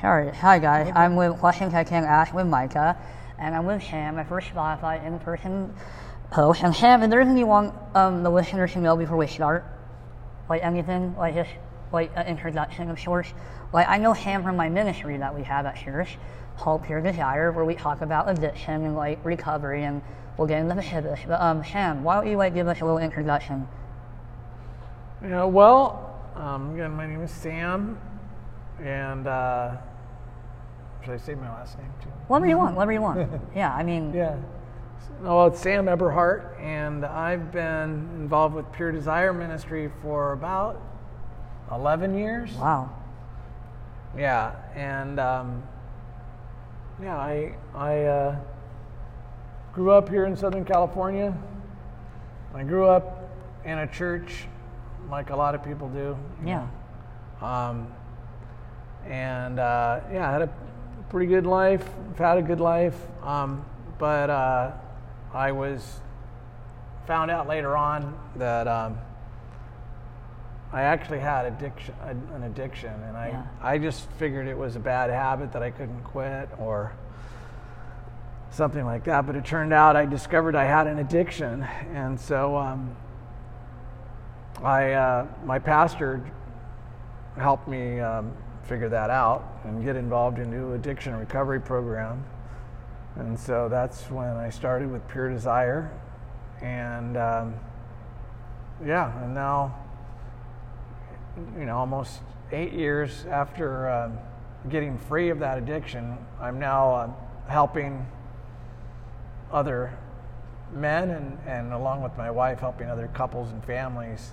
Sorry. Hi guys, I'm with Questions I Can't Ask with Micah, and I'm with Sam, my first Spotify in-person host. And Sam, is there anything you want um, the listeners to know before we start? Like anything, like just like an introduction of sorts. Like I know Sam from my ministry that we have at church, called Pure Desire, where we talk about addiction and like recovery, and we'll get into the specifics. But um, Sam, why don't you like give us a little introduction? Yeah, well, um, again, my name is Sam, and uh, should I say my last name too? Whatever you want, whatever you want. yeah, I mean, Yeah. Well, it's Sam Eberhart, and I've been involved with Pure Desire Ministry for about 11 years. wow. Yeah, and um, yeah, I I uh, grew up here in Southern California. I grew up in a church, like a lot of people do. Yeah. Um, and uh, yeah, I had a pretty good life. I've had a good life, um, but uh, I was found out later on that. Um, I actually had addiction, an addiction, and I, Yeah. I just figured it was a bad habit that I couldn't quit or something like that. But it turned out I discovered I had an addiction, and so um, I, uh, my pastor helped me um, figure that out and get involved in a new addiction recovery program. And so that's when I started with Pure Desire, and um, yeah, and now you know, almost eight years after um, getting free of that addiction, I'm now uh, helping other men and, and along with my wife, helping other couples and families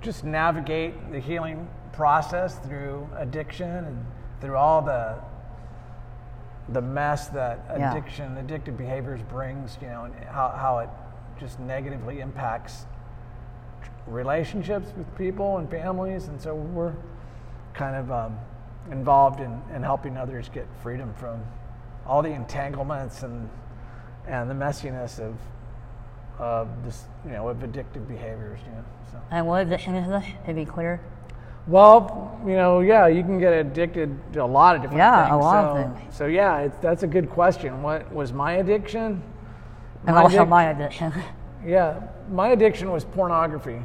just navigate the healing process through addiction and through all the the mess that Yeah. addiction, addictive behaviors brings, you know, and how, how it just negatively impacts relationships with people and families, and so we're kind of um, involved in, in helping others get freedom from all the entanglements and and the messiness of of this, you know, of addictive behaviors. You know, so. And what is this, to be clear? Well, you know, yeah, you can get addicted to a lot of different Yeah, a things. lot so, of things. So yeah, it's, that's a good question. What was my addiction? And also my addiction. Yeah, my addiction was pornography.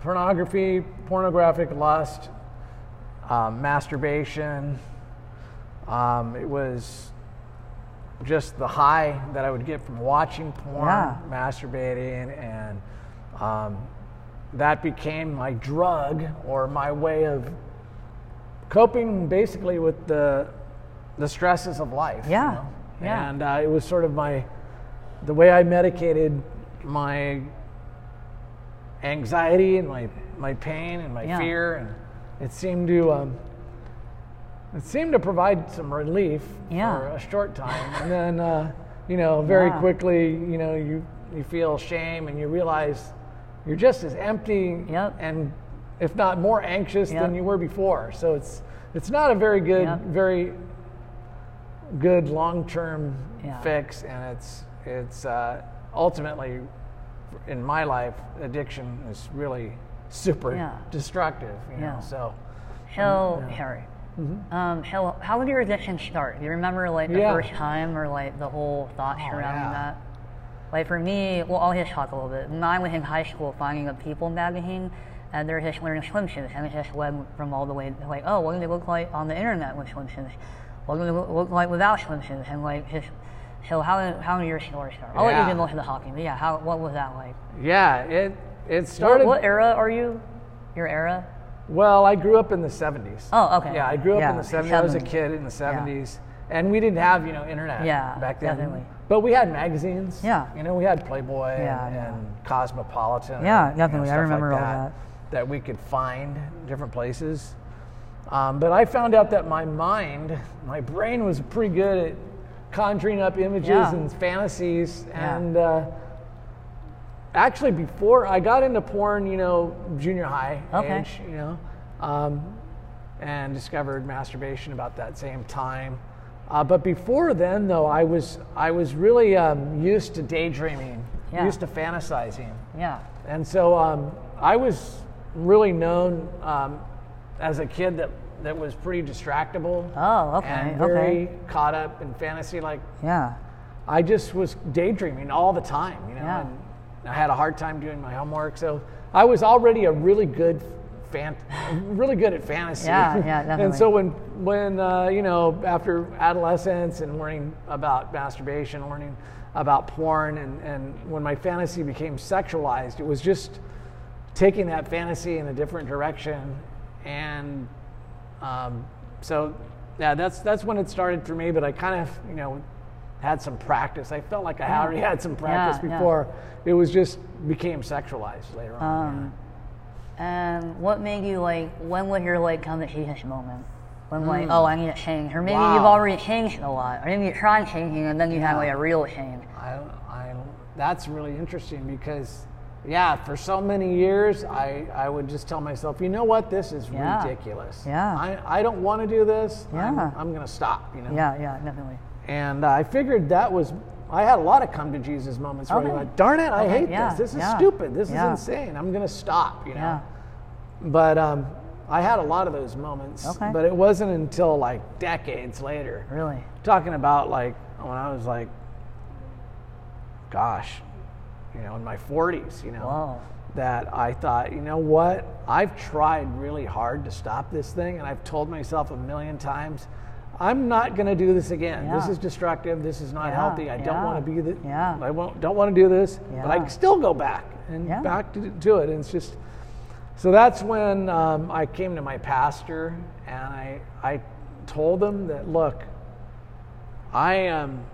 Pornography, pornographic lust, um, masturbation. Um, it was just the high that I would get from watching porn, Yeah. masturbating, and um, that became my drug or my way of coping basically with the the stresses of life. you Yeah, know? yeah. And uh, it was sort of my the way I medicated my anxiety and my my pain and my Yeah. fear, and it seemed to um, it seemed to provide some relief Yeah. for a short time, and then uh, you know very Yeah. quickly you know you you feel shame and you realize you're just as empty Yep. and if not more anxious Yep. than you were before. So it's it's not a very good Yep. very good long term Yeah. fix, and it's it's uh, ultimately in my life addiction is really super Yeah. destructive. You Yeah. know, so So, Yeah. Harry, um, so how did your addiction start? Do you remember like the first time or like the whole thought Oh, surrounding that? Like for me, well, I'll just talk a little bit. Mine was in high school finding a People magazine, and they're just wearing swimsuits, and it just went from all the way to like, oh, what do they look like on the internet with swimsuits? What do they look like without swimsuits? And like just, so how how did your story start? I'll let you Yeah. get most of the hockey, but yeah, how what was that like? yeah, it it What, started. what era are you? Your era? Well, I grew up in the 70s. Oh, okay. Yeah, I grew up Yeah, in the 70s. I was a kid in the 70s. And we didn't have, you know, internet Yeah, back then. definitely. But we had magazines. Yeah. You know, we had Playboy Yeah, and, yeah. and Cosmopolitan. Yeah, and, you know. I remember like all that, that. That we could find different places. Um, but I found out that my mind, my brain was pretty good at conjuring up images Yeah. and fantasies. And uh, actually, before I got into porn, you know, junior high Okay. age, you know, um, and discovered masturbation about that same time. Uh, but before then, though, I was I was really um, used to daydreaming, Yeah. used to fantasizing, Yeah. and so um, I was really known um, as a kid that that was pretty distractible. Oh, okay, And very okay. caught up in fantasy. Like Yeah. I just was daydreaming all the time, you know. Yeah. And I had a hard time doing my homework, so I was already a really good fan, really good at fantasy. Yeah, yeah, and so when when uh, you know after adolescence and learning about masturbation, learning about porn, and and when my fantasy became sexualized, it was just taking that fantasy in a different direction, and um, so yeah, that's that's when it started for me. But I kind of you know had some practice. I felt like I already had some practice Yeah, yeah. before. It was just became sexualized later on. Um, and what made you like? When was your like come to Jesus moment? When like, oh, I need to change, or maybe Hmm. Wow. you've already changed a lot, or maybe you tried changing and then you had like a real change. I, I, that's really interesting because, yeah, for so many years, I, I would just tell myself, you know what, this is Yeah. ridiculous. Yeah. I, I don't want to do this. I'm, Yeah. I'm going to stop, you know? Yeah, yeah, definitely. And uh, I figured that was, I had a lot of come to Jesus moments where I Okay. like, darn it, I Okay, hate yeah, this. This is stupid. This yeah. is insane. I'm going to stop, you know? Yeah. But um, I had a lot of those moments. Okay. But it wasn't until like decades later Really. talking about like when I was like, gosh, you know, in my 40s, you know, that I thought, you know what, I've tried really hard to stop this thing, and I've told myself a million times, I'm not going to do this again. This is destructive. This is not Yeah, healthy. I don't want to be the. yeah. I won't, don't want to do this, but I still go back and Yeah. back to, to it. And it's just so that's when um, I came to my pastor and I, I told him that, look, I am,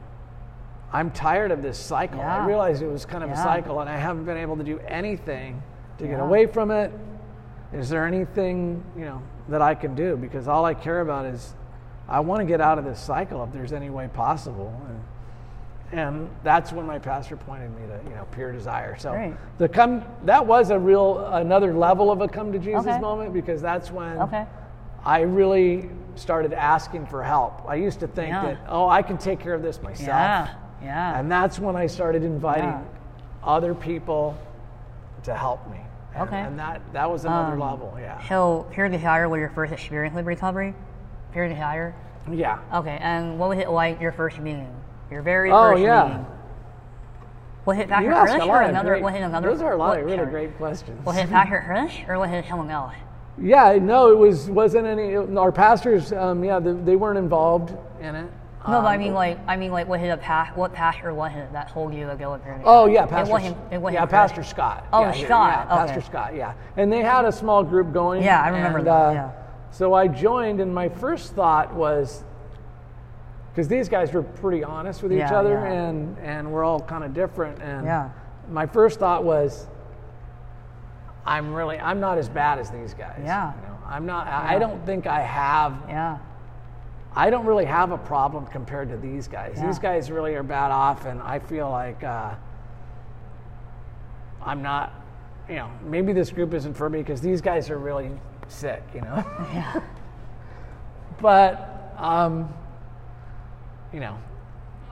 I'm tired of this cycle. I realized it was kind of a cycle and I haven't been able to do anything to get away from it. Is there anything, you know, that I can do? Because all I care about is I want to get out of this cycle if there's any way possible. And, and that's when my pastor pointed me to you know pure desire so Great. the come that was a real another level of a come to jesus Okay. moment because that's when Okay. i really started asking for help i used to think Yeah. that oh i can take care of this myself Yeah. Yeah. and that's when i started inviting Yeah. other people to help me and, Okay. and that that was another Um, level yeah So, Pure Desire was your first experience with recovery? Pure Desire? yeah Okay, and what was it like your first meeting? Your very Oh, first yeah. meeting? Was it ask Hirsch or another? great, was it another? those are a lot what- of really sorry. great questions Was it Dr. Hirsch or was it someone else? Yeah, no, it was wasn't any. Our pastors, um, yeah, they, they weren't involved in it. No, but I Um, mean, like, I mean, like, was it a past? What pastor was it that told you to go Oh yeah, Pastor. It wasn't. It wasn't yeah, Pastor Scott. Oh, yeah, Scott, Yeah, Pastor okay. Scott. Yeah, and they had a small group going. Yeah, I remember and, that, uh, yeah. So I joined, and my first thought was, because these guys were pretty honest with each Yeah, other, yeah. and and we're all kind of different, and Yeah. my first thought was, I'm really, I'm not as bad as these guys. Yeah. You know, I'm not. I don't think I have Yeah. I don't really have a problem compared to these guys. These guys really are bad off, and I feel like uh, I'm not, you know, maybe this group isn't for me because these guys are really sick, you know. Yeah. but, um, you know,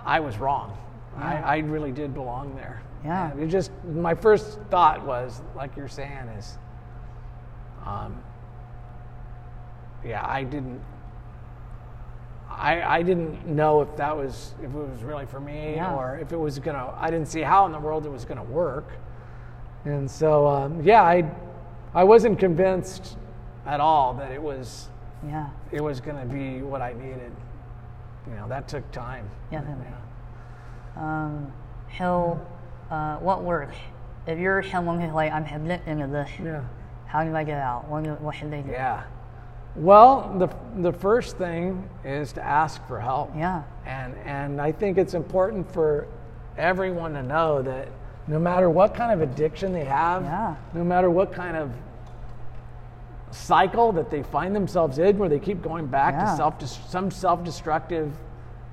I was wrong. Yeah. I, I really did belong there. Yeah. And it just, my first thought was, like you're saying, is, um, yeah, I didn't. I, I didn't know if that was if it was really for me Yeah. or if it was gonna. I didn't see how in the world it was gonna work, and so um, yeah, I I wasn't convinced at all that it was Yeah. it was gonna be what I needed. You know, that took time. Yeah, definitely. Um, so, uh, what works? If you're someone who's like, I'm addicted to this, Yeah. how do I get out? What, what should they do? Yeah. Well, the the first thing is to ask for help. Yeah. And and I think it's important for everyone to know that no matter what kind of addiction they have, Yeah. no matter what kind of cycle that they find themselves in where they keep going back Yeah. to self some self-destructive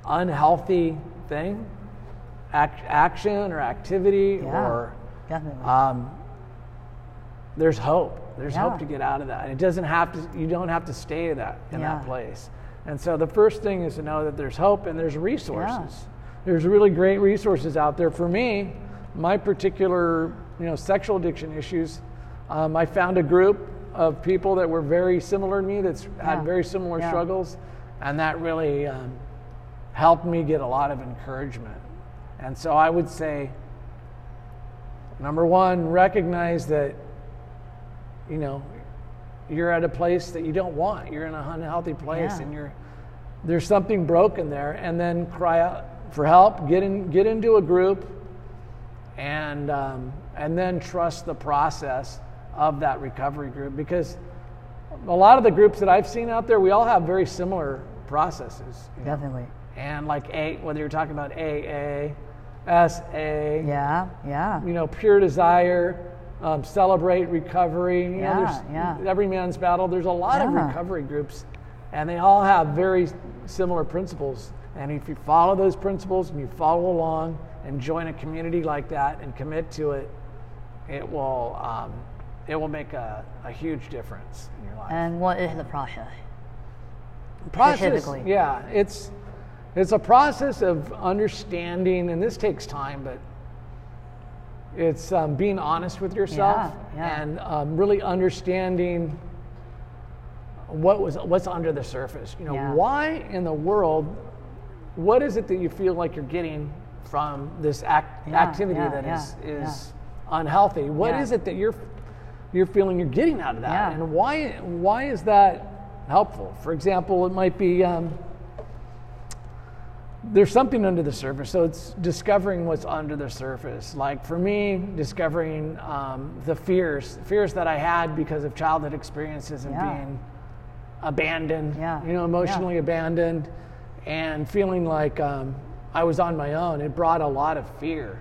unhealthy thing, act, action or activity Yeah. or Definitely. um, there's hope. There's Yeah. hope to get out of that. And it doesn't have to. You don't have to stay that in that place. And so the first thing is to know that there's hope and there's resources. There's really great resources out there. For me, my particular you know sexual addiction issues, um, I found a group of people that were very similar to me, that's Yeah. had very similar Yeah. struggles, and that really um, helped me get a lot of encouragement. And so I would say, number one, recognize that, you know, you're at a place that you don't want. You're in an unhealthy place, Yeah. and you're there's something broken there, and then cry out for help. Get in, get into a group, and um, and then trust the process of that recovery group because a lot of the groups that I've seen out there, we all have very similar processes. you know. Definitely. And like A, whether you're talking about AA, SA, Yeah, yeah. you know, pure desire, um, celebrate recovery. You Yeah, know, there's yeah. every man's battle. There's a lot of Yeah. recovery groups, and they all have very similar principles. And if you follow those principles and you follow along and join a community like that and commit to it, it will um, it will make a, a huge difference in your life. And what is the process? process, yeah, it's it's a process of understanding, and this takes time, but it's um, being honest with yourself Yeah, yeah. and um, really understanding what was what's under the surface. You know, Yeah. why in the world? What is it that you feel like you're getting from this act, activity that is is unhealthy? What is it that you're you're feeling you're getting out of that, Yeah. and why why is that helpful? For example, it might be. Um, there's something under the surface. So it's discovering what's under the surface. Like for me, discovering um, the fears, fears that I had because of childhood experiences and Yeah. being abandoned, Yeah. you know, emotionally abandoned, and feeling like um, I was on my own. It brought a lot of fear,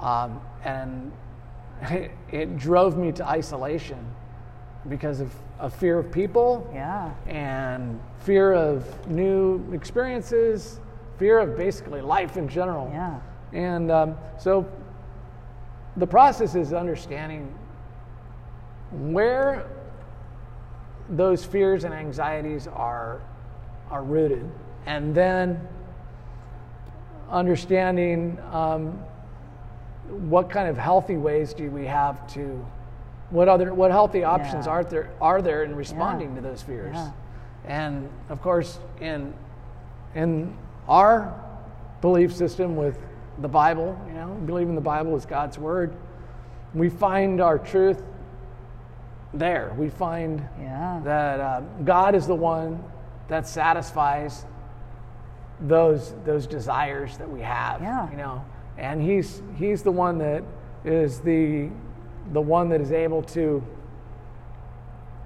um, and it, it drove me to isolation because of a fear of people Yeah. and fear of new experiences, fear of basically life in general. Yeah. And um, so the process is understanding where those fears and anxieties are, are rooted, and then understanding um, what kind of healthy ways do we have to what other what healthy options Yeah. are there are there in responding to those fears Yeah. and of course in in our belief system with the bible you know believing the bible is god's word we find our truth there we find Yeah. that uh, God is the one that satisfies those those desires that we have. Yeah. You know, and he's he's the one that is the the one that is able to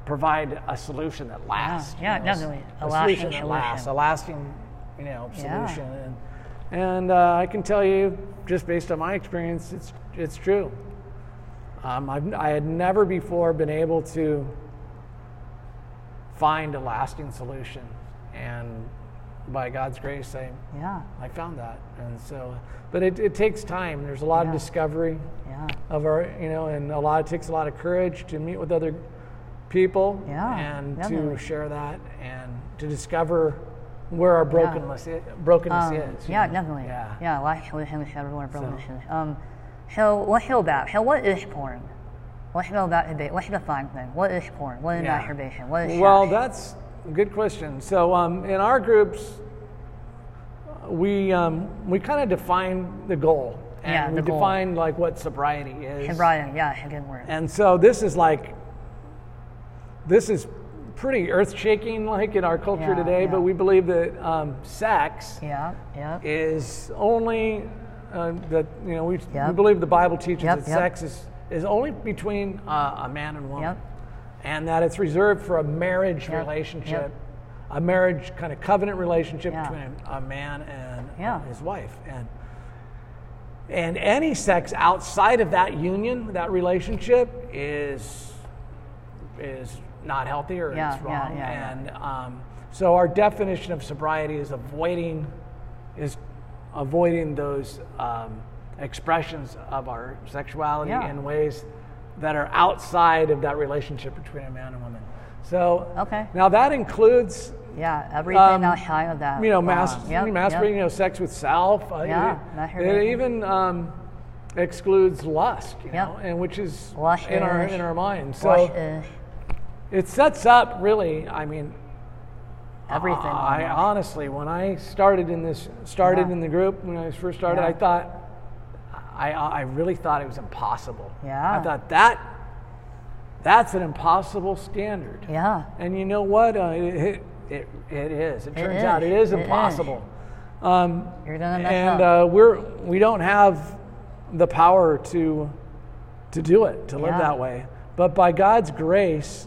provide a solution that lasts. yeah, you know, definitely. A A, lasting solution that lasts, a lasting, you know, Yeah. solution. And and uh, I can tell you, just based on my experience, it's it's true. Um, I've, I had never before been able to find a lasting solution, and by God's grace, I Yeah. I found that. And so, but it, it takes time. There's a lot Yeah. of discovery Yeah. of our, you know, and a lot. It takes a lot of courage to meet with other people Yeah, and definitely. to share that and to discover where our brokenness i- brokenness Um, is. yeah, know? definitely. Yeah. Yeah, solutions everyone broken So- Um, so what's it about? So what is porn? What's it about today? What's the fine thing? What is porn? What is masturbation? What is Well, that's good question. So um, in our groups, we um, we kind of define the goal, and Yeah, we the goal. define like what sobriety is. Sobriety, yeah, good word. And so this is like, this is pretty earth shaking, like in our culture Yeah, today. yeah. But we believe that um, sex Yeah, yeah. is only uh, that you know we, we believe the Bible teaches Yep, that yep. sex is is only between uh, a man and woman, Yep. And that it's reserved for a marriage Yep, relationship. yep. A marriage kind of covenant relationship Yeah. between a man and Yeah. his wife, and and any sex outside of that union, that relationship, is is not healthy or Yeah, it's wrong. and um, so our definition of sobriety is avoiding is avoiding those um, expressions of our sexuality in ways that are outside of that relationship between a man and woman. So Okay. now that includes Yeah, everything um, outside of that. you know, mas- yep, masturbating, yep. you know, sex with self. Uh, Yeah, it, it even um, excludes lust, you Yep. know, and which is Lust in our in our mind. So Wash is it sets up really. I mean, Everything. I almost. honestly, when I started in this, started Yeah. in the group when I first started, Yeah. I thought, I, I really thought it was impossible. Yeah. I thought that, that's an impossible standard. yeah. And you know what? Uh, it, it, it is. It It turns is. out it is It is. impossible. Um, You're gonna mess and up. uh, we're we don't have the power to to do it to live Yeah. that way. But by God's grace,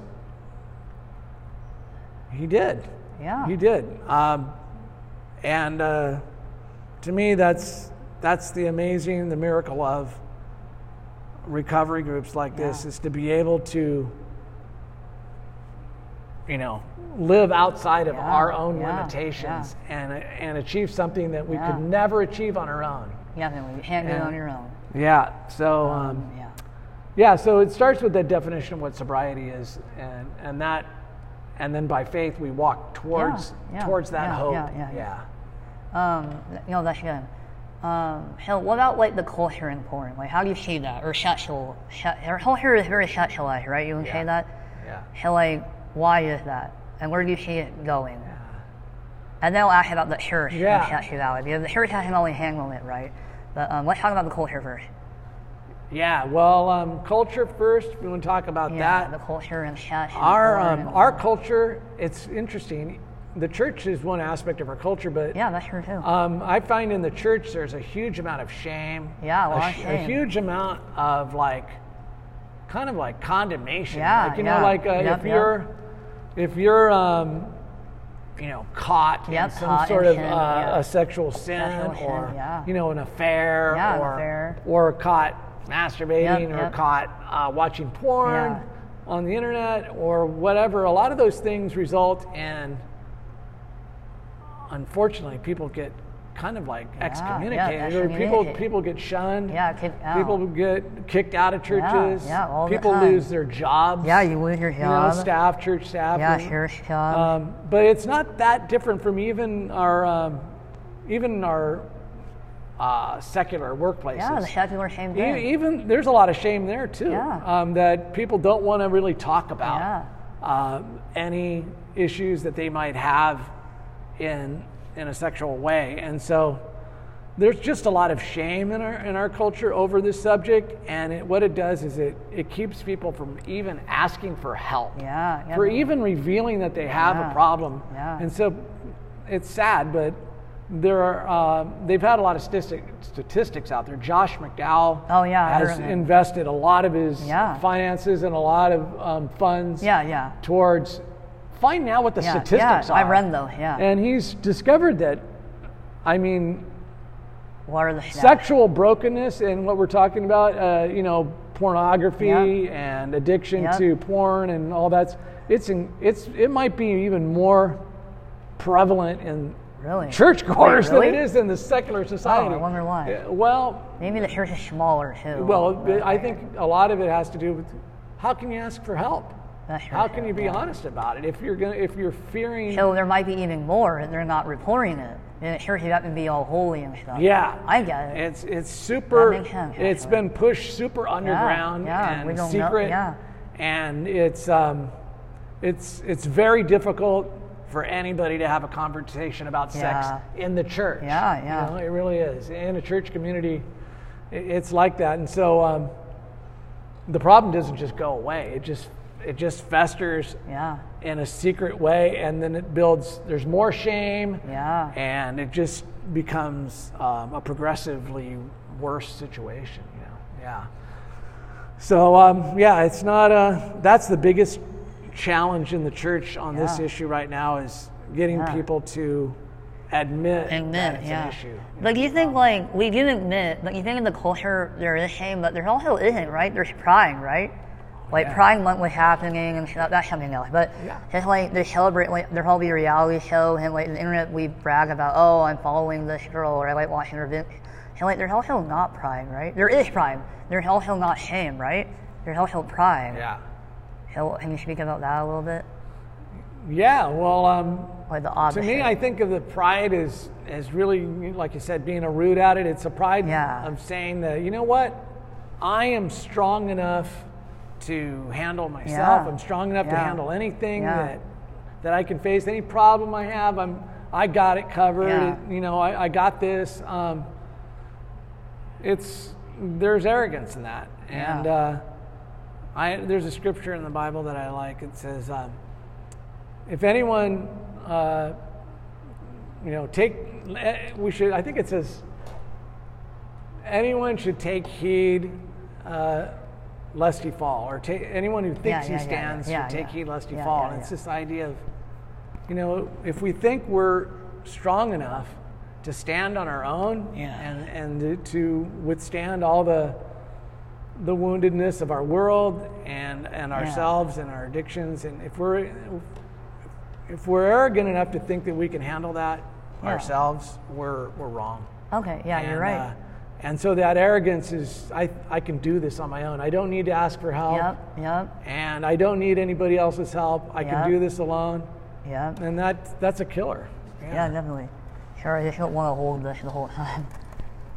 He did. Yeah. He did. Um, and uh, to me, that's that's the amazing, the miracle of recovery groups like this Yeah. is to be able to, you know, live outside of Yeah, our own yeah, limitations and and achieve something that we Yeah. could never achieve on our own. Definitely. You can't do it Yeah. on your own. Yeah. So. Um, Um, yeah. yeah, so it starts with the definition of what sobriety is, and, and that, and then by faith we walk towards yeah, towards that yeah, hope. yeah, yeah, yeah. Um, you know, that's good. Um, so what about like the culture in porn? Like, how do you see that? Or sexual? Se- our culture is very sexualized, right? You can Yeah. say that. Yeah. So like, why is that? And where do you see it going? Yeah. And then I'll ask about the church Yeah. and sexuality. Because the church hasn't only handled it, right? But um, let's talk about the culture first. Yeah, well, um, culture first. We want to talk about Yeah, the culture and sex. Our um, our culture. It's interesting. The church is one aspect of our culture, but Yeah, that's true too. um, I find in the church there's a huge amount of shame. Yeah, a sh- shame. huge amount of like, kind of like condemnation. Yeah, like, you yeah. know, like uh, Yep, if you're, if you're, um, you know, caught Yep, in some caught sort in of sin, uh, a sexual sin Sexual sin, or yeah. you know an affair Yeah, or affair. or caught masturbating Yep, or yep. caught uh, watching porn on the internet or whatever. A lot of those things result in unfortunately people get kind of like yeah, excommunicated or people people get shunned. Yeah, kick out. People get kicked out of churches. yeah, all the people lose their jobs. yeah, you lose your you know, staff, church staff. yeah, and- church job. um, but it's not that different from even our um, even our uh, secular workplaces. yeah, the secular same E- even there's a lot of shame there too Yeah. um, that people don't want to really talk about Yeah. um, any issues that they might have in in a sexual way. And so there's just a lot of shame in our in our culture over this subject. And it, what it does is it it keeps people from even asking for help. Yeah, yeah, for even revealing that they have Yeah, a problem. yeah. and so it's sad but there are uh, they've had a lot of statistic, statistics out there. Josh mcdowell Oh, yeah, has invested a lot of his Yeah. finances and a lot of um, funds yeah, yeah. towards finding out what the Yeah, statistics yeah, are I read though, yeah. and he's discovered that i mean what are the sexual brokenness and what we're talking about, uh, you know, pornography Yeah. and addiction Yeah. to porn and all that's it's in, it's it might be even more prevalent in Really? churchgoers Wait, really? than it is in the secular society. Oh, I wonder why. Uh, Well, Maybe the church is smaller too. well, but- I think a lot of it has to do with how can you ask for help? How can you be honest about it if you're gonna if you're fearing? So there might be even more, and they're not reporting it. And is not going be all holy and stuff. Yeah, I get it. It's it's super. It's been pushed super underground yeah, we and don't know- secret, yeah. and it's um, it's it's very difficult for anybody to have a conversation about sex Yeah. in the church. Yeah, yeah. You know, it really is in a church community. It's like that, and so um, the problem doesn't just go away. It just it just festers Yeah. in a secret way, and then it builds. There's more shame Yeah. and it just becomes um, a progressively worse situation. You know? Yeah. So um, yeah, it's not a. That's the biggest challenge in the church on this issue right now is getting Yeah. people to admit, that Admit, it's yeah. an issue. But you think like we do admit, but you think in the culture there is shame, but there also isn't, right? There's pride, right? Like Yeah. Pride Month was happening and stuff, that's something else. But Yeah. just like they celebrate, like there'll all be a reality show and like the internet we brag about, oh, I'm following this girl or I like watching her videos. And like there's also not pride, right? There is pride. There's also not shame, right? There's also pride. Yeah. So can you speak about that a little bit? Yeah. Well, um, Like the to me, I think of the pride as as really, like you said, being a root at it. It's a pride Yeah. of saying that you know what, I am strong enough to handle myself. Yeah. I'm strong enough to handle anything Yeah. that that I can face. Any problem I have, I'm I got it covered. Yeah. You know, I, I got this. Um, it's there's arrogance in that, and Yeah. uh, I there's a scripture in the Bible that I like. It says, um, if anyone, uh, you know, take eh, we should. I think it says anyone should take heed. Uh, lest he fall, or take anyone who thinks Yeah, he stands yeah, should take heed lest he fall. and it's this idea of, you know, if we think we're strong enough to stand on our own and and to withstand all the the woundedness of our world and and ourselves and our addictions, and if we're if we're arrogant enough to think that we can handle that ourselves, we're we're wrong. Okay, yeah, you're right. uh, and so that arrogance is, I, I can do this on my own. I don't need to ask for help. yep, yep, And I don't need anybody else's help. I Yep. can do this alone. yep. And that, that's a killer. Yeah, definitely. Sure, I just don't want to hold this the whole time.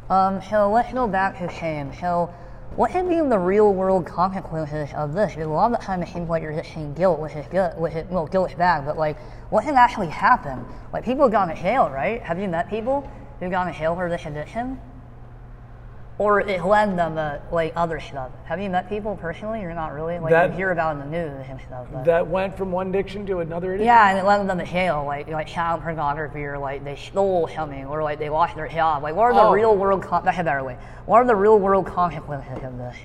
Um, so let's go back to shame. So, what have been the real world consequences of this? Because a lot of the time it seems like you're just saying guilt, which is good, which is, well, guilt is bad, but like, what has actually happened? Like, people have gone to jail, right? Have you met people who've gone to jail for this addiction? Or it led them to, like, other stuff? Have you met people personally, or not really? Like, That- you hear about in the news and stuff. But. That went from one addiction to another addiction. Yeah, and it led them to jail, like like child pornography, or like they stole something, or like they lost their job. Like, what are the Oh. real world? Con- that's a better way. What are the real world consequences of this?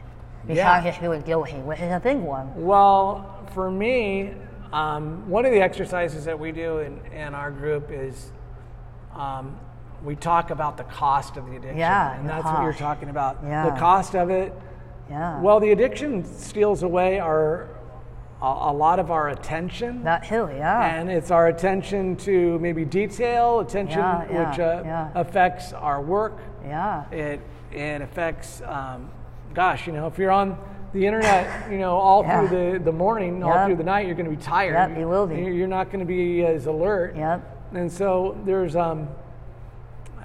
Besides Yeah. just feeling guilty, which is a big one. Well, for me, um, one of the exercises that we do in, in our group is um, we talk about the cost of the addiction. Yeah, And that's what you're talking about. Yeah. The cost of it. Yeah. Well, the addiction steals away our a, a lot of our attention. that too. Yeah. and it's our attention to maybe detail, attention Yeah, yeah, which uh, affects our work. yeah. It it affects, um, gosh, you know, if you're on the internet, you know, all Yeah. through the, the morning, all through the night, you're going to be tired. Yep, you will be. You're you're not going to be as alert. Yep. And so there's, um,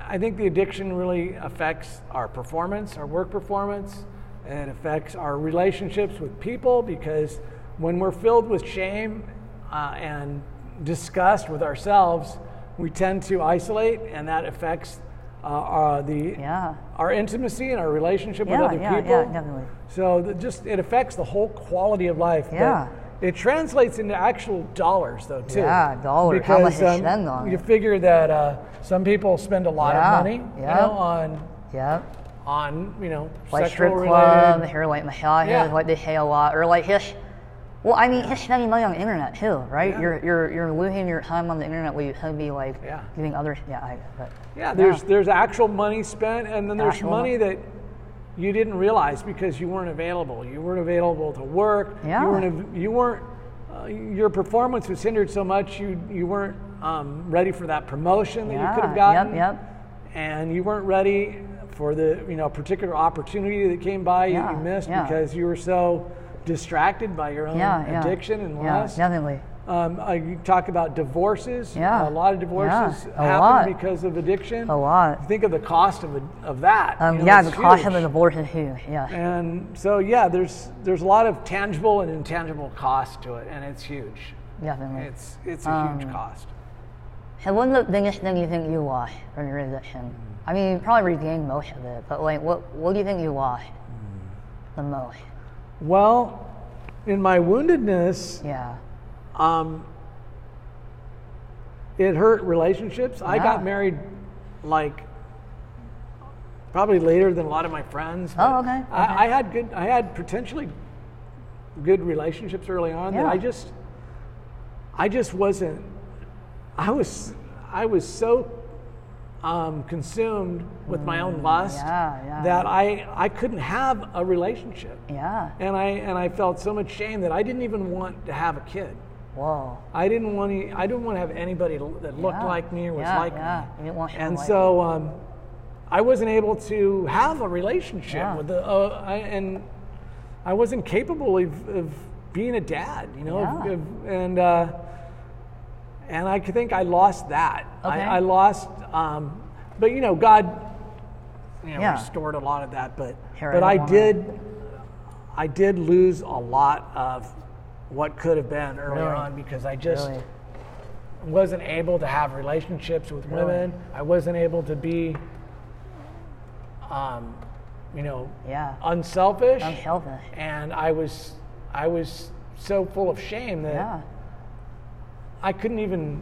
I think the addiction really affects our performance, our work performance. It affects our relationships with people because when we're filled with shame uh, and disgust with ourselves, we tend to isolate, and that affects uh, our, the Yeah. our intimacy and our relationship with other yeah, people. yeah, definitely. So that just it affects the whole quality of life. but Yeah. It translates into actual dollars, though, too. Yeah, dollars. How much Because, um, spend on You it. figure that uh, some people spend a lot Yeah, of money, you know, on Yep. on you know Like sexual strip clubs, related. or like massages, Yeah. like they say a lot, or like just. Well, I mean, just spending money on the internet too, right? Yeah. You're you're you're losing your time on the internet where you could be like Yeah. giving others. Yeah, I. But, Yeah, there's there's actual money spent, and then there's Actual money that you didn't realize because you weren't available. You weren't available to work. Yeah. You weren't. You weren't. Uh, your performance was hindered so much you you weren't um, ready for that promotion that you could have gotten. Yep. Yep. And you weren't ready for the you know particular opportunity that came by Yeah, you, missed yeah. because you were so distracted by your own Yeah. Yeah. addiction and yeah, lust. Definitely. Um, you talk about divorces. Yeah. A lot of divorces Yeah, happen lot. because of addiction. A lot. Think of the cost of, of that. Um, you know, yeah, the cost of huge. a divorce is huge. Yeah. And so, yeah, there's there's a lot of tangible and intangible cost to it, and it's huge. Definitely. It's it's a Um, huge cost. So what's the biggest thing you think you lost from your addiction? I mean, you probably regained most of it, but like, what what do you think you lost the most? Well, in my woundedness, Yeah. Um, it hurt relationships. I got married like probably later than a lot of my friends. Oh, okay, okay. I, I had good. I had potentially good relationships early on that Yeah. I just, I just wasn't. I was, I was so um, consumed with my own lust Mm, yeah, yeah. that I I couldn't have a relationship. Yeah. And I and I felt so much shame that I didn't even want to have a kid. Whoa. I didn't want to. I didn't want to have anybody that looked Yeah. like me or was Yeah, like yeah. me. You didn't want and like so um, I wasn't able to have a relationship with the. Uh, I, and I wasn't capable of, of being a dad. You know, of- and uh, and I think I lost that. Okay. I, I lost. Um, but you know, God, you know, restored a lot of that. But I but don't I did. I did lose a lot of what could have been earlier Really? on because I just Really? wasn't able to have relationships with Really? women. I wasn't able to be, um, you know, Yeah. unselfish. Unselfish. And I was, I was so full of shame that Yeah. I couldn't even.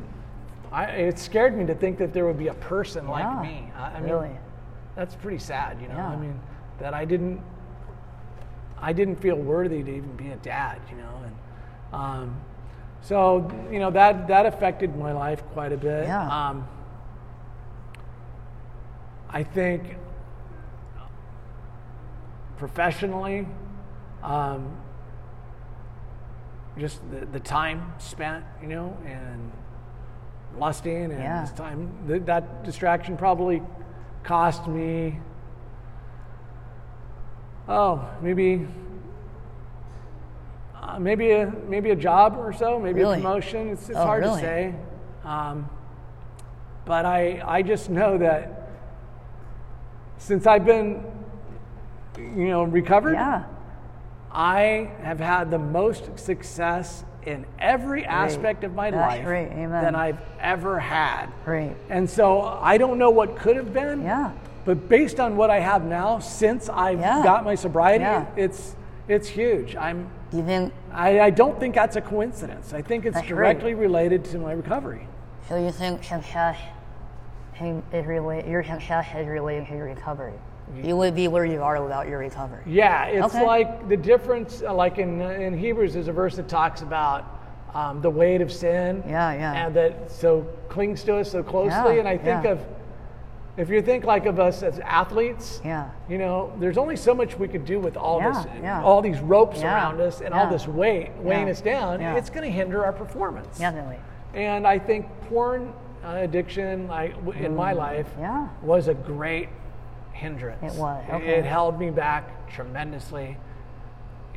I, it scared me to think that there would be a person Yeah. like me. I, I mean, really. that's pretty sad, you know. I mean, that I didn't, I didn't feel worthy to even be a dad, you know, and um, so you know that that affected my life quite a bit. Yeah. Um, I think professionally, um, just the, the time spent, you know, and lusting and Yeah. this time th- that distraction probably cost me oh maybe uh, maybe a maybe a job or so maybe Really? a promotion it's, it's Oh, hard really? to say um, but I I just know that since I've been you know recovered Yeah. I have had the most success in every aspect of my That's life great. Amen. than I've ever had. Great. And so I don't know what could have been. Yeah. But based on what I have now, since I've Yeah. got my sobriety, Yeah. it's it's huge. I'm you think I, I don't think that's a coincidence. I think it's directly related to my recovery. so? You think success is related? Your success is related to your recovery. You would be where you are without your recovery. Yeah, it's Okay. like the difference, uh, like in, in Hebrews, there's a verse that talks about um, the weight of sin. Yeah, yeah. And that so clings to us so closely. Yeah, and I think yeah. of, if you think like of us as athletes, Yeah. you know, there's only so much we could do with all Yeah, this, yeah. all these ropes Yeah, around us and all this weight weighing us down. It's going to hinder our performance. Definitely. And I think porn uh, addiction, like w- in my life, Mm, Yeah. was a great hindrance. It was, It- okay. It held me back tremendously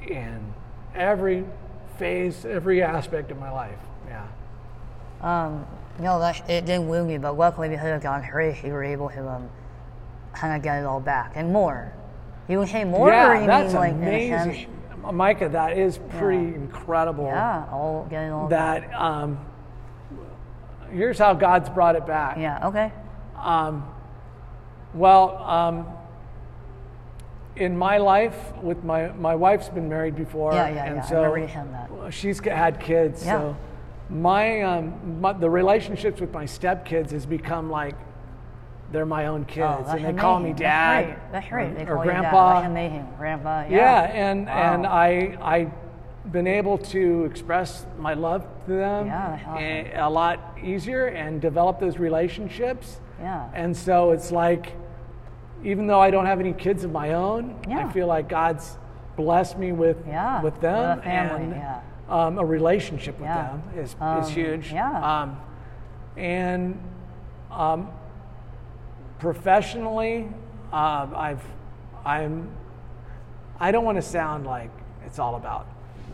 in every phase, every aspect of my life. Yeah. Um, no, that it didn't wound me, but luckily because of God's grace, you were able to um, kind of get it all back and more. You would say more, or yeah, you that's mean like in a sense? amazing. Micah, that is pretty Yeah. incredible. Yeah, all getting all back. That um, here's how God's brought it back. Yeah. Okay. Um, well, um, in my life, with my my wife's been married before, Yeah, yeah, and yeah. I so remember you that. she's had kids. Yeah. So my, um, my the relationships with my stepkids has become like they're my own kids, Oh, and they call me dad That's right. That's right. They or, call or you dad. grandpa. Amazing. Grandpa. Yeah. Yeah, and and Wow. I I been able to express my love to them Yeah, a, a lot easier and develop those relationships. Yeah. And so it's like, even though I don't have any kids of my own, Yeah. I feel like God's blessed me with Yeah, with them with family, and yeah. Um, a relationship with Yeah. them is Um, is huge. yeah. Um, and um, professionally, um, I've I'm I don't want to sound like it's all about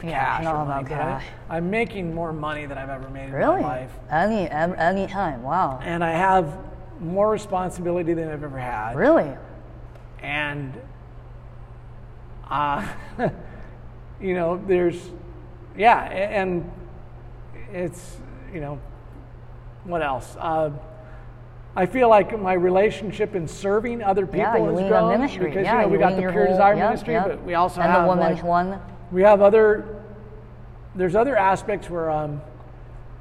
Yeah, cash or about money, I- cash. I'm making more money than I've ever made in Really? my life, Any any time. Wow. and I have more responsibility than I've ever had. Really? and uh, you know there's yeah and it's you know what else uh, I feel like my relationship in serving other people Yeah, you has grown ministry. because yeah, you know we got the pure whole- desire ministry but we also and have the women's like, one. we have other there's other aspects where um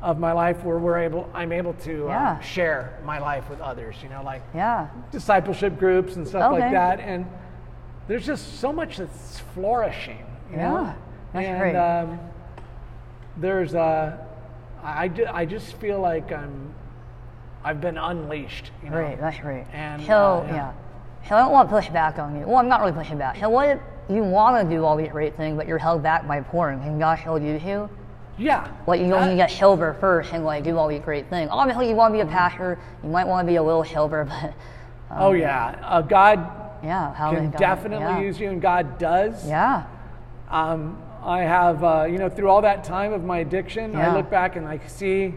of my life where we're able I'm able to uh, share my life with others you know like Yeah. discipleship groups and stuff Okay. like that. And there's just so much that's flourishing. You know? Yeah, that's and great. Um, there's uh, I, I just feel like I'm I've been unleashed. You know? Great. That's great. And, so uh, yeah. yeah. So I don't want to push back on you. Well, I'm not really pushing back. So what if you want to do all these great things, but you're held back by porn? Can God still you you? Yeah. Like you only get sober first and like do all these great things. Obviously, you want to be a pastor. You might want to be a little sober, but oh yeah. Uh, God yeah, how can God, definitely yeah. use you, and God does. Yeah. Um, I have, uh, you know, through all that time of my addiction, Yeah. I look back and I see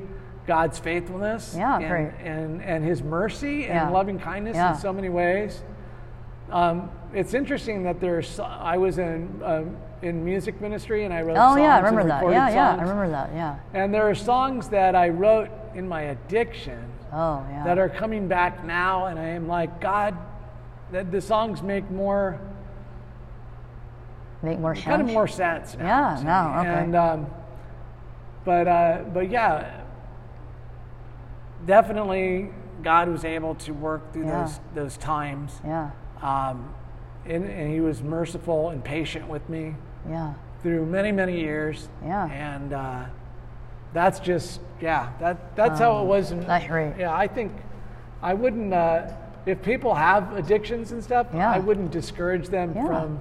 God's faithfulness Yeah, and, and, and His mercy and Yeah. loving kindness in so many ways. Um, it's interesting that there's. I was in um, in music ministry and I wrote. Oh songs yeah, I remember that. Yeah, yeah, I remember that. Yeah. And there are songs that I wrote in my addiction Oh yeah. that are coming back now, and I am like, God, that the songs make more make more sense. kind of more sense now. Yeah, no, okay. And um, but uh, but yeah, definitely God was able to work through Yeah. those those times. Yeah. Um, and, and He was merciful and patient with me Yeah. through many many years. Yeah. And uh, that's just yeah that that's how it was. In, Um, that's great. Yeah, I think I wouldn't. Uh, if people have addictions and stuff, Yeah. I wouldn't discourage them Yeah. from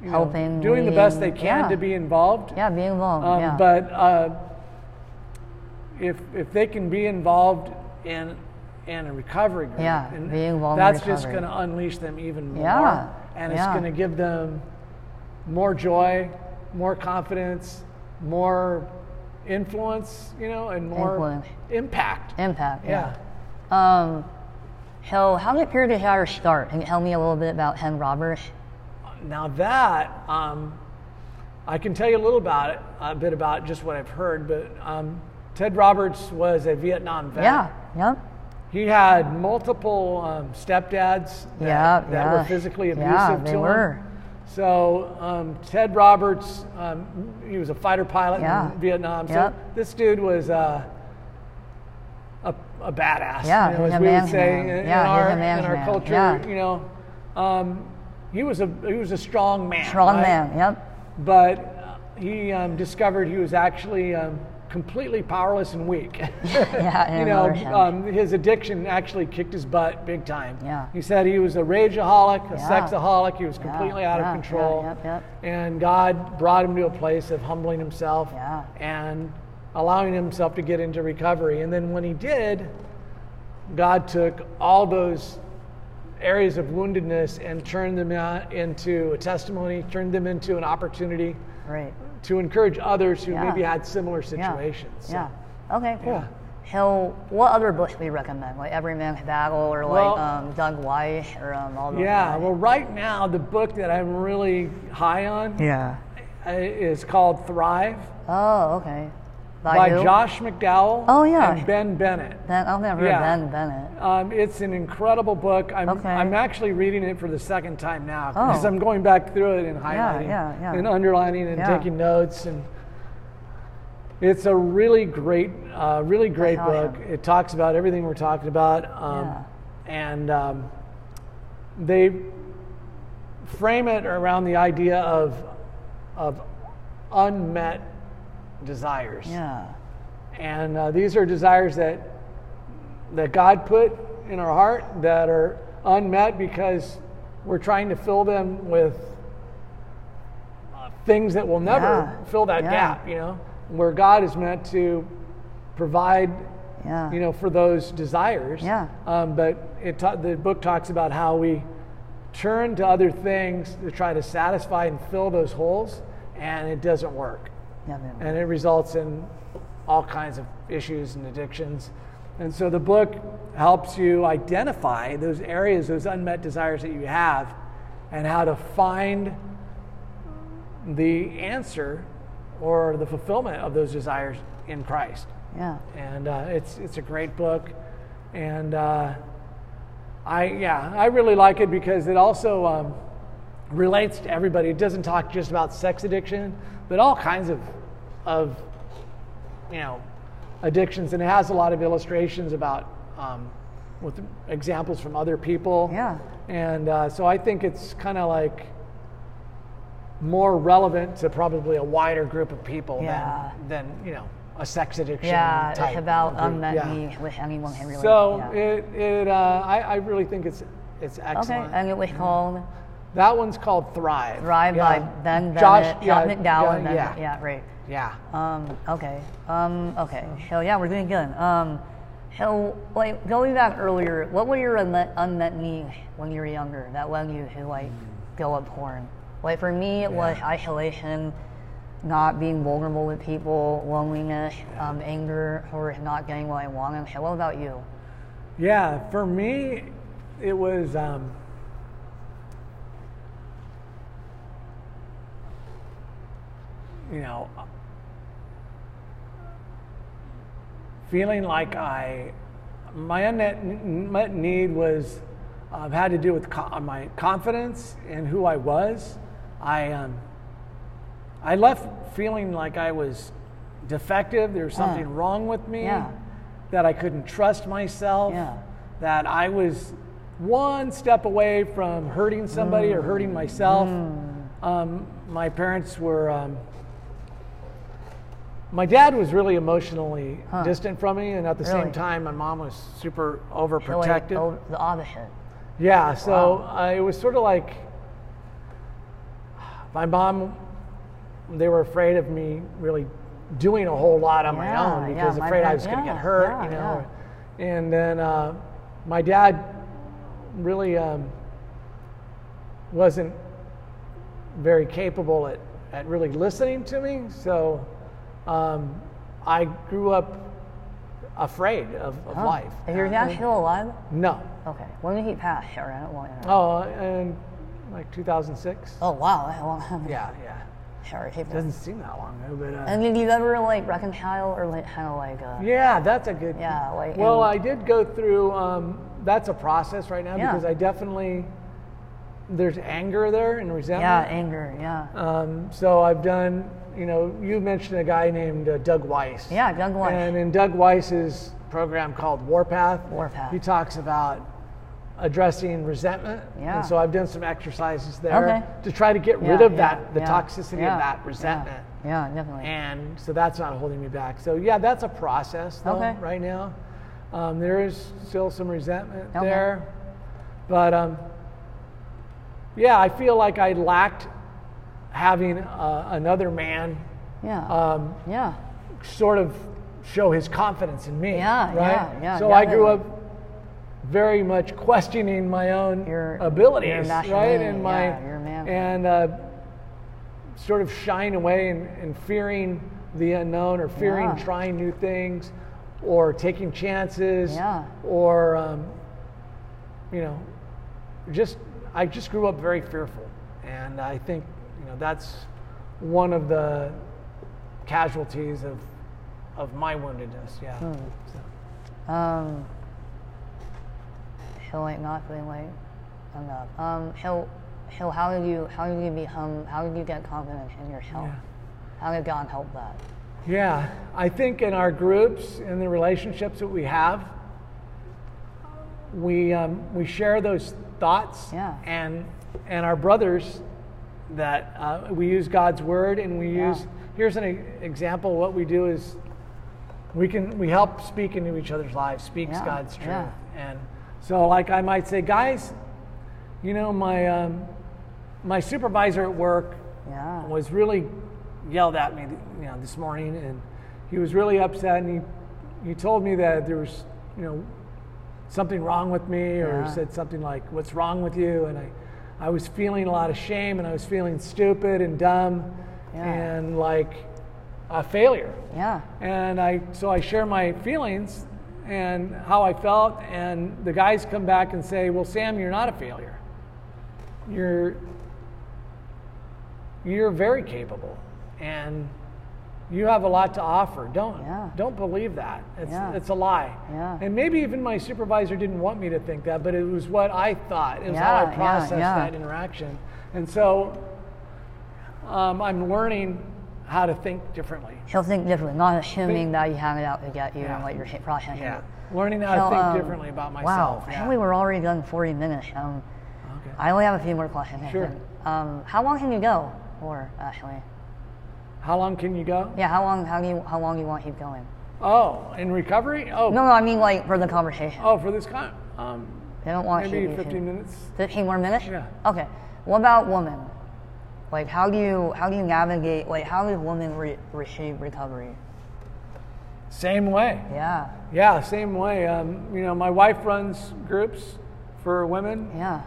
you know, Helping, doing the best they can yeah. to be involved. Yeah. Be involved. Um, yeah. But uh, if if they can be involved in in a recovery group, Yeah, and be involved in that's just going to unleash them even more, Yeah, and it's yeah. going to give them more joy, more confidence, more influence, you know, and more Influence. impact. Impact. yeah. Yeah. Um. So how did Pure Desire start? Can you tell me a little bit about Ted Roberts? Now that um, I can tell you a little about it, a bit about just what I've heard, but um, Ted Roberts was a Vietnam vet. Yeah. Yep. He had multiple um, stepdads that, Yeah. that yeah. were physically abusive Yeah, to they him. were. So um, Ted Roberts, um, he was a fighter pilot Yeah. in Vietnam. So Yep. this dude was uh, a, a badass. Yeah, you know, as we would say in, in Yeah, he's our in our culture. Yeah. You know, um, he was a he was a strong man. Strong right? man. Yep. But uh, he um, discovered he was actually um, completely powerless and weak. Yeah, you know, um, his addiction actually kicked his butt big time. Yeah. He said he was a rageaholic, a Yeah. sexaholic. He was Yeah, completely out yeah, of yeah, control. yep, yep. And God brought him to a place of humbling himself Yeah. and allowing himself to get into recovery. And then when he did, God took all those areas of woundedness and turn them into a testimony, turn them into an opportunity Great. to encourage others who Yeah. maybe had similar Yeah. situations. So, Yeah. Okay. Cool. Yeah. So, what other books do you recommend? Like Every Man's Battle, or like Well- um, Doug Weiss, or um, all those? Yeah, guys? well, right now, the book that I'm really high on Yeah. is called Thrive Oh, okay. By who? Josh McDowell Oh, yeah. and Ben Bennett. Ben, I don't think I've Yeah. Ben Bennett. Um, it's an incredible book. I'm, Okay. I'm actually reading it for the second time now Oh. because I'm going back through it and highlighting yeah, yeah. and underlining and taking notes. And it's a really great, uh, really great book. It talks about everything we're talking about, um, Yeah. and um, they frame it around the idea of of unmet desires. Yeah. And uh, these are desires that that God put in our heart that are unmet because we're trying to fill them with uh, things that will never Yeah. fill that Yeah. gap. You know, where God is meant to provide. Yeah. You know, for those desires. Yeah. Um, but it ta- the book talks about how we turn to other things to try to satisfy and fill those holes, and it doesn't work Definitely. and it results in all kinds of issues and addictions. And so the book helps you identify those areas, those unmet desires that you have, and how to find the answer or the fulfillment of those desires in Christ. Yeah. And uh, it's it's a great book, and uh, I yeah I really like it because it also um, relates to everybody. It doesn't talk just about sex addiction, but all kinds of of you know addictions, and it has a lot of illustrations about um, with examples from other people. Yeah. And uh, so I think it's kind of like more relevant to probably a wider group of people Yeah. than than you know a sex addiction. Yeah, type it's about unmet Yeah. needs which anyone relate. So yeah. it, it uh, I, I really think it's it's excellent. okay, and it was called That one's called Thrive. Thrive by Yeah. Ben Bennett, Josh, Josh yeah, McDowell, yeah, yeah, yeah, right. Yeah. Um, okay. Um, okay. So yeah, we're doing good. Um, so like going back earlier, what were your unmet, unmet needs when you were younger that led you to like go up porn? Like for me, it yeah. was isolation, not being vulnerable with people, loneliness, yeah. um, anger, or not getting what I wanted. So what about you? Yeah, for me, it was. Um, you know, feeling like I, my unmet need was uh, had to do with co- my confidence in who I was. I, um, I left feeling like I was defective. There was something Yeah. wrong with me. Yeah. That I couldn't trust myself. Yeah. That I was one step away from hurting somebody or hurting myself. Um, my parents were. Um, my dad was really emotionally Huh. distant from me, and at the same time, my mom was super overprotective. oh, the opposite. Yeah, so Wow. uh, it was sort of like my mom, they were afraid of me really doing a whole lot on my Yeah, own yeah, because my afraid I was going to get hurt, yeah, you know. yeah. And then uh, my dad really um, wasn't very capable at, at really listening to me. So um, I grew up afraid of, of Huh. life. Is your dad still alive? No. Okay. When did he pass? Sorry, I don't want to. Oh, in like 2006. Oh wow, that's a long time. Yeah, yeah. Sorry, keep. Doesn't seem that long ago, but uh, And did you ever like reconcile or like kind of like uh, yeah, that's a good. Yeah, like Well, I did go through. Um, that's a process right now Yeah. because I definitely there's anger there and resentment. yeah, anger, yeah, Um, so I've done. You know, you mentioned a guy named uh, Doug Weiss. yeah, Doug Weiss. And in Doug Weiss's program called Warpath, Warpath. he talks about addressing resentment. Yeah. And so I've done some exercises there Okay. to try to get Yeah, rid of yeah, that, the toxicity of that resentment. Yeah, definitely. And so that's not holding me back. So yeah, that's a process though Okay. right now. Um, there is still some resentment Okay. there, but um, yeah, I feel like I lacked having uh, another man yeah, um, yeah, sort of show his confidence in me. Yeah, right? yeah, yeah, So I grew up very much questioning my own Your- abilities, your right? And my yeah, and uh, sort of shying away and, and fearing the unknown or fearing Yeah. trying new things or taking chances Yeah. or um, you know just I just grew up very fearful and I think know that's one of the casualties of of my woundedness yeah Hmm. So, Um, so like not feeling like enough. Um, so, so how did you how did you become how did you get confidence in yourself? Yeah. How did God help that? yeah I think in our groups in the relationships that we have we um, we share those thoughts Yeah. and and our brothers that uh, we use God's word and we Yeah. use here's an e- example what we do is we can we help speak into each other's lives speaks Yeah, God's truth yeah. and so like I might say guys you know my um, my supervisor at work Yeah. was really yelled at me, you know, this morning, and he was really upset, and he he told me that there was, you know, something wrong with me, or said something like, "What's wrong with you?" And I, I was feeling a lot of shame, and I was feeling stupid and dumb, Yeah. and like a failure. Yeah. And I so I share my feelings and how I felt, and the guys come back and say, "Well, Sam, you're not a failure. You're you're very capable, and you have a lot to offer. Don't Yeah. don't believe that. It's Yeah. it's a lie. Yeah. And maybe even my supervisor didn't want me to think that, but it was what I thought. It was how I processed that interaction. And so um, I'm learning how to think differently. So think differently, not assuming Think- that you have it out to get you and what you're processing. Yeah. Learning how So, to think um, differently about myself. I yeah. we were already done 40 minutes. Um, Okay. I only have a few more questions. Sure. Um, how long can you go for, actually? How long can you go? Yeah, how long, how, do you, how long do you want to keep going? Oh, in recovery? Oh, No, no, I mean like for the conversation. oh, for this kind, um, They don't want maybe 15 minutes. 15 more minutes? Yeah. Okay. What about women? Like, how do you how do you navigate? Like, how does women re- receive recovery? Same way. Yeah. Yeah, same way. Um, you know, my wife runs groups for women. Yeah.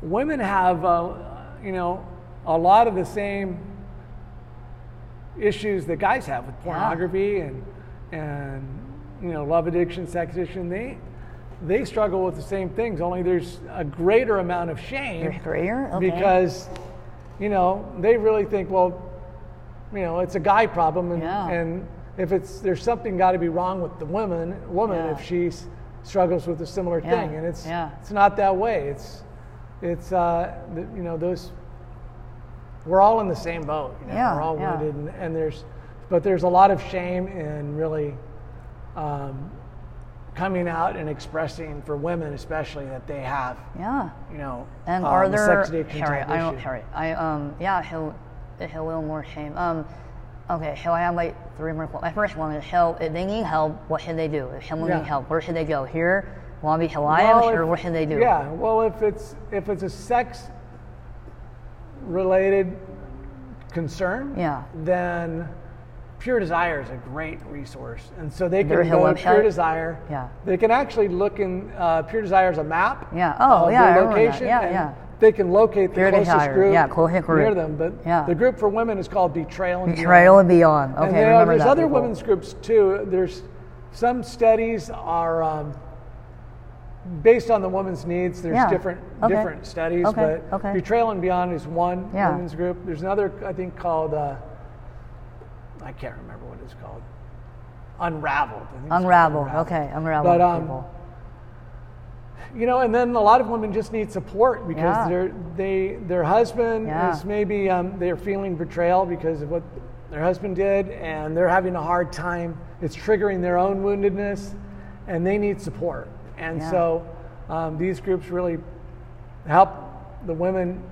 Women have, uh, you know, a lot of the same issues that guys have with pornography and and you know love addiction, sex addiction. They they struggle with the same things. Only there's a greater amount of shame? Okay. because you know they really think well you know, it's a guy problem, and, Yeah. and if it's there's something got to be wrong with the woman, woman Yeah. if she struggles with a similar Yeah. thing, and it's Yeah. it's not that way. It's it's uh, you know those we're all in the same boat. You know? Yeah, we're all yeah. wounded, and, and there's but there's a lot of shame in really. Um, coming out and expressing for women especially that they have Yeah. you know And um, are there sex addiction Harry? I don't issue. Harry. I um yeah he'll he'll more shame. Um okay, so I have like three more. My first one is help if they need help, what should they do? If someone Yeah. needs help, where should they go? Here, Beach Alliance, Well, or what should they do? Yeah, well, if it's if it's a sex related concern, Yeah. then Pure Desire is a great resource, and so they can go to Pure? Desire. Yeah. They can actually look in uh, Pure Desire as a map. Yeah. Oh, yeah, their location. Yeah, yeah. They can locate the Pure closest Desire. group, Yeah, near group. them. But Yeah. the group for women is called Betrayal and Beyond. Betrayal and Beyond. Okay, and there, remember there's that. other people. women's groups too. There's some studies are um, based on the woman's needs. There's Yeah. different Okay. different studies, Okay, but okay. Betrayal and Beyond is one Yeah. women's group. There's another I think called uh, I can't remember what it's called. Unraveled. Unravel. Okay, Unravel. But um, people. you know, and then a lot of women just need support because Yeah. their they their husband is maybe um, they're feeling betrayal because of what their husband did, and they're having a hard time. It's triggering their own woundedness, and they need support. And Yeah. so um, these groups really help the women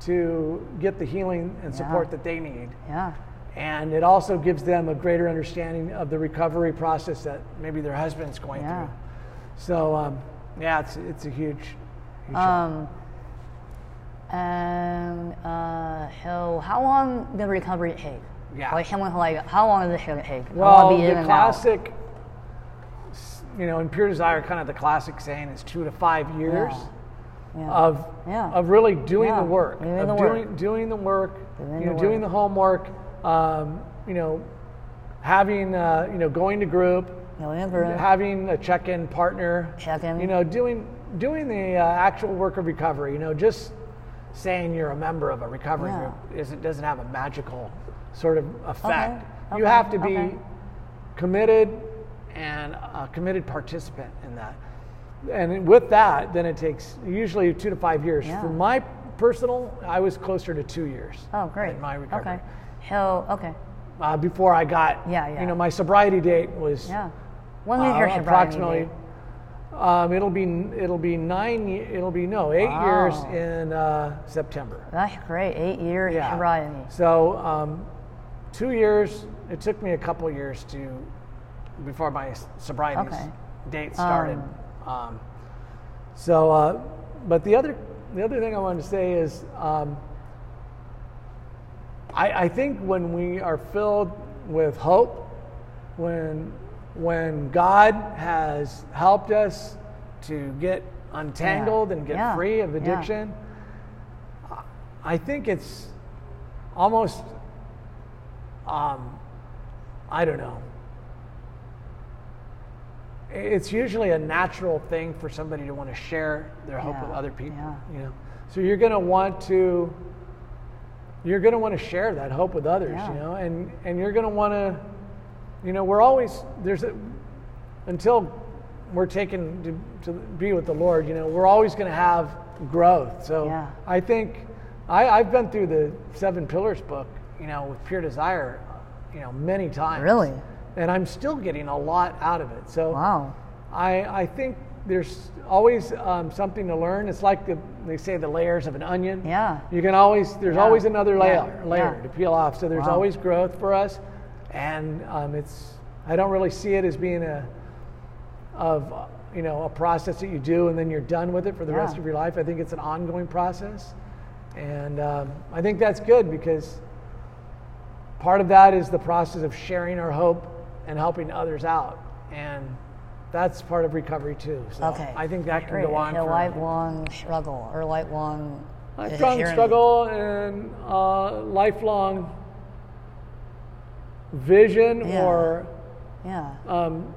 to get the healing and support Yeah. that they need. Yeah. And it also gives them a greater understanding of the recovery process that maybe their husband's going Yeah. through. So um, yeah, it's it's a huge. huge Um, and uh, so how long did recovery take? Yeah. Like someone like how long does it take? Well, long be in the and out? You know, in Pure Desire, kind of the classic saying is two to five years Yeah. of Yeah. of really doing Yeah, the work, doing of the doing work. doing the work, Doing you know, the doing work. the homework, um, you know, having uh, you know going to group, Going to group. having a check-in partner, Check-in. you know, doing doing the uh, actual work of recovery. You know, just saying you're a member of a recovery Yeah. group isn't doesn't have a magical sort of effect. You okay, have to be okay. committed and a committed participant in that. And with that, then it takes usually two to five years. Yeah. For my personal, I was closer to two years. Oh, great. In my recovery. Okay. Hell, okay. Uh, before I got, Yeah, yeah. you know, my sobriety date was Yeah. When uh, your sobriety approximately. Um, it'll be it'll be nine. It'll be no eight years in uh, September. That's great. Eight years Yeah. sobriety. So um, two years. It took me a couple years to before my sobriety Okay. date started. Um, so, uh, but the other the other thing I wanted to say is. Um, I, I think when we are filled with hope, when when God has helped us to get untangled and get Yeah. free of Yeah. addiction, I think it's almost, um, I don't know. It's usually a natural thing for somebody to want to share their hope with other people. yeah. You know, so you're going to want to, you're going to want to share that hope with others. Yeah. You know, and and you're going to want to, you know, we're always there's a until we're taken to, to be with the Lord. You know, we're always going to have growth. So Yeah. I think I, I've been through the Seven Pillars book. You know, with Pure Desire, you know, many times. Really? And I'm still getting a lot out of it. So Wow. I, I think there's always um, something to learn. It's like the, they say the layers of an onion. Yeah. You can always there's Yeah. always another layer Yeah. layer Yeah. to peel off. So there's Wow. always growth for us, and um, it's I don't really see it as being a of you know a process that you do and then you're done with it for the rest of your life. I think it's an ongoing process, and um, I think that's good because part of that is the process of sharing our hope and helping others out, and that's part of recovery too. So Okay. I think that can Great. go on A lifelong struggle or lifelong lifelong struggle and uh, lifelong vision Yeah. or Yeah. um,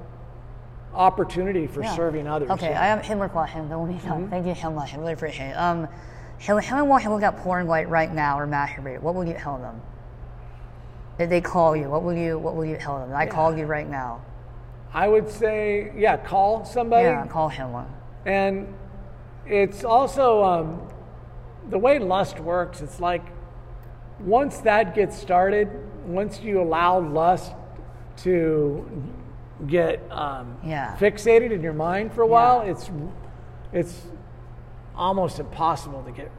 opportunity for Yeah. serving others. Okay, Yeah. I have 10 more questions. Then we'll be Mm-hmm. Thank you so much. I really appreciate it. Um, so if someone wants to look at porn like right now or masturbate, what would you tell them? If they call you, what will you what will you tell them? I call you right now. I would say, yeah, call somebody. Yeah, call him. And it's also um, the way lust works. It's like once that gets started, once you allow lust to get um, Yeah. fixated in your mind for a while, Yeah. it's it's almost impossible to get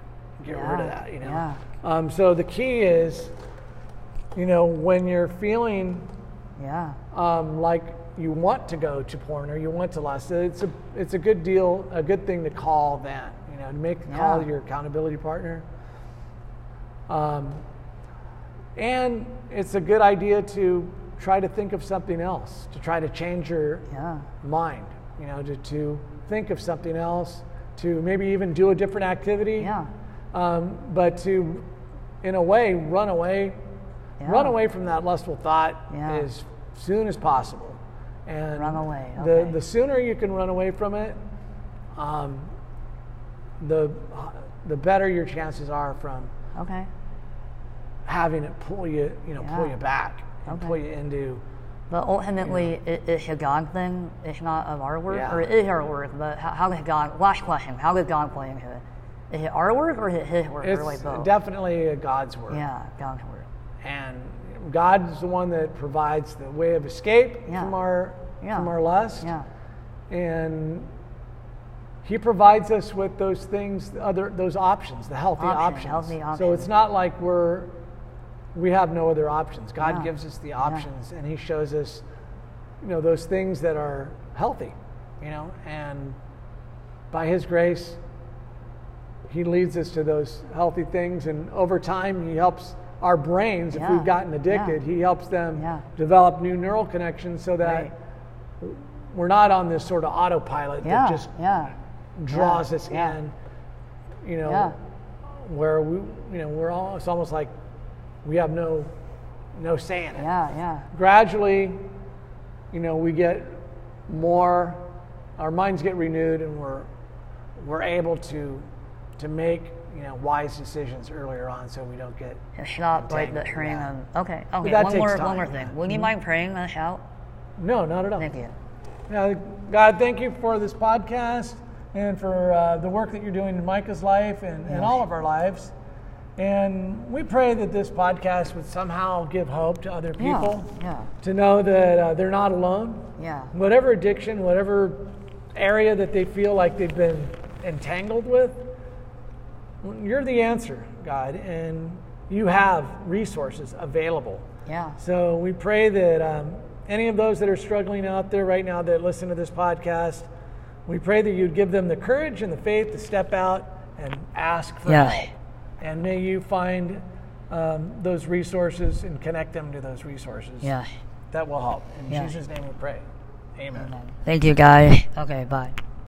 get rid of that. You know. yeah. Um, so the key is, you know, when you're feeling Yeah. um, like you want to go to porn or you want to lust, it's a it's a good deal, a good thing to call that. You know, to make call your accountability partner. Um, and it's a good idea to try to think of something else, to try to change your Yeah. mind. You know, to, to think of something else, to maybe even do a different activity. Yeah. Um, but to, in a way, run away, Yeah. run away from that lustful thought Yeah. as soon as possible. And Run away, The okay. the sooner you can run away from it, um, the the better your chances are from Okay. having it pull you, you know, pull you back and Okay. pull you into. But ultimately, it, it's a God thing. It's not of our work, Yeah. or it is our work. But how, how is God? Last question: How does God play into it? Is it our work or is it His work, It's or like both? definitely a God's work. yeah, God's work. And God is the one that provides the way of escape Yeah. from our Yeah. from our lust, Yeah, and He provides us with those things, other those options, the healthy Option, options. healthy So it's not like we're we have no other options. God gives us the options, and He shows us, you know, those things that are healthy, you know, and by His grace, He leads us to those healthy things, and over time, He helps our brains. If we've gotten addicted, Yeah. He helps them Yeah. develop new neural connections so that Right. we're not on this sort of autopilot yeah, that just yeah, draws Yeah. us Yeah. in. You know, Yeah. where we, you know, we're all. It's almost like we have no, no say in it. yeah, yeah, Gradually, you know, we get more. Our minds get renewed, and we're we're able to to make you know wise decisions earlier on, so we don't get. It's not like the train yeah. of. Okay, okay. One more, time, one more yeah. thing. Would you mind praying us out? No, not at all. Thank you. Yeah, God, thank you for this podcast and for uh, the work that you're doing in Micah's life and, and all of our lives. And we pray that this podcast would somehow give hope to other people yeah, to know that uh, they're not alone. yeah, Whatever addiction, whatever area that they feel like they've been entangled with, you're the answer, God, and you have resources available. yeah. So we pray that um, any of those that are struggling out there right now that listen to this podcast, we pray that you'd give them the courage and the faith to step out and ask for Yeah. help. And may you find um, those resources and connect them to those resources. Yeah. That will help. In Yeah. Jesus' name we pray. Amen. Thank you, guys. Okay, bye.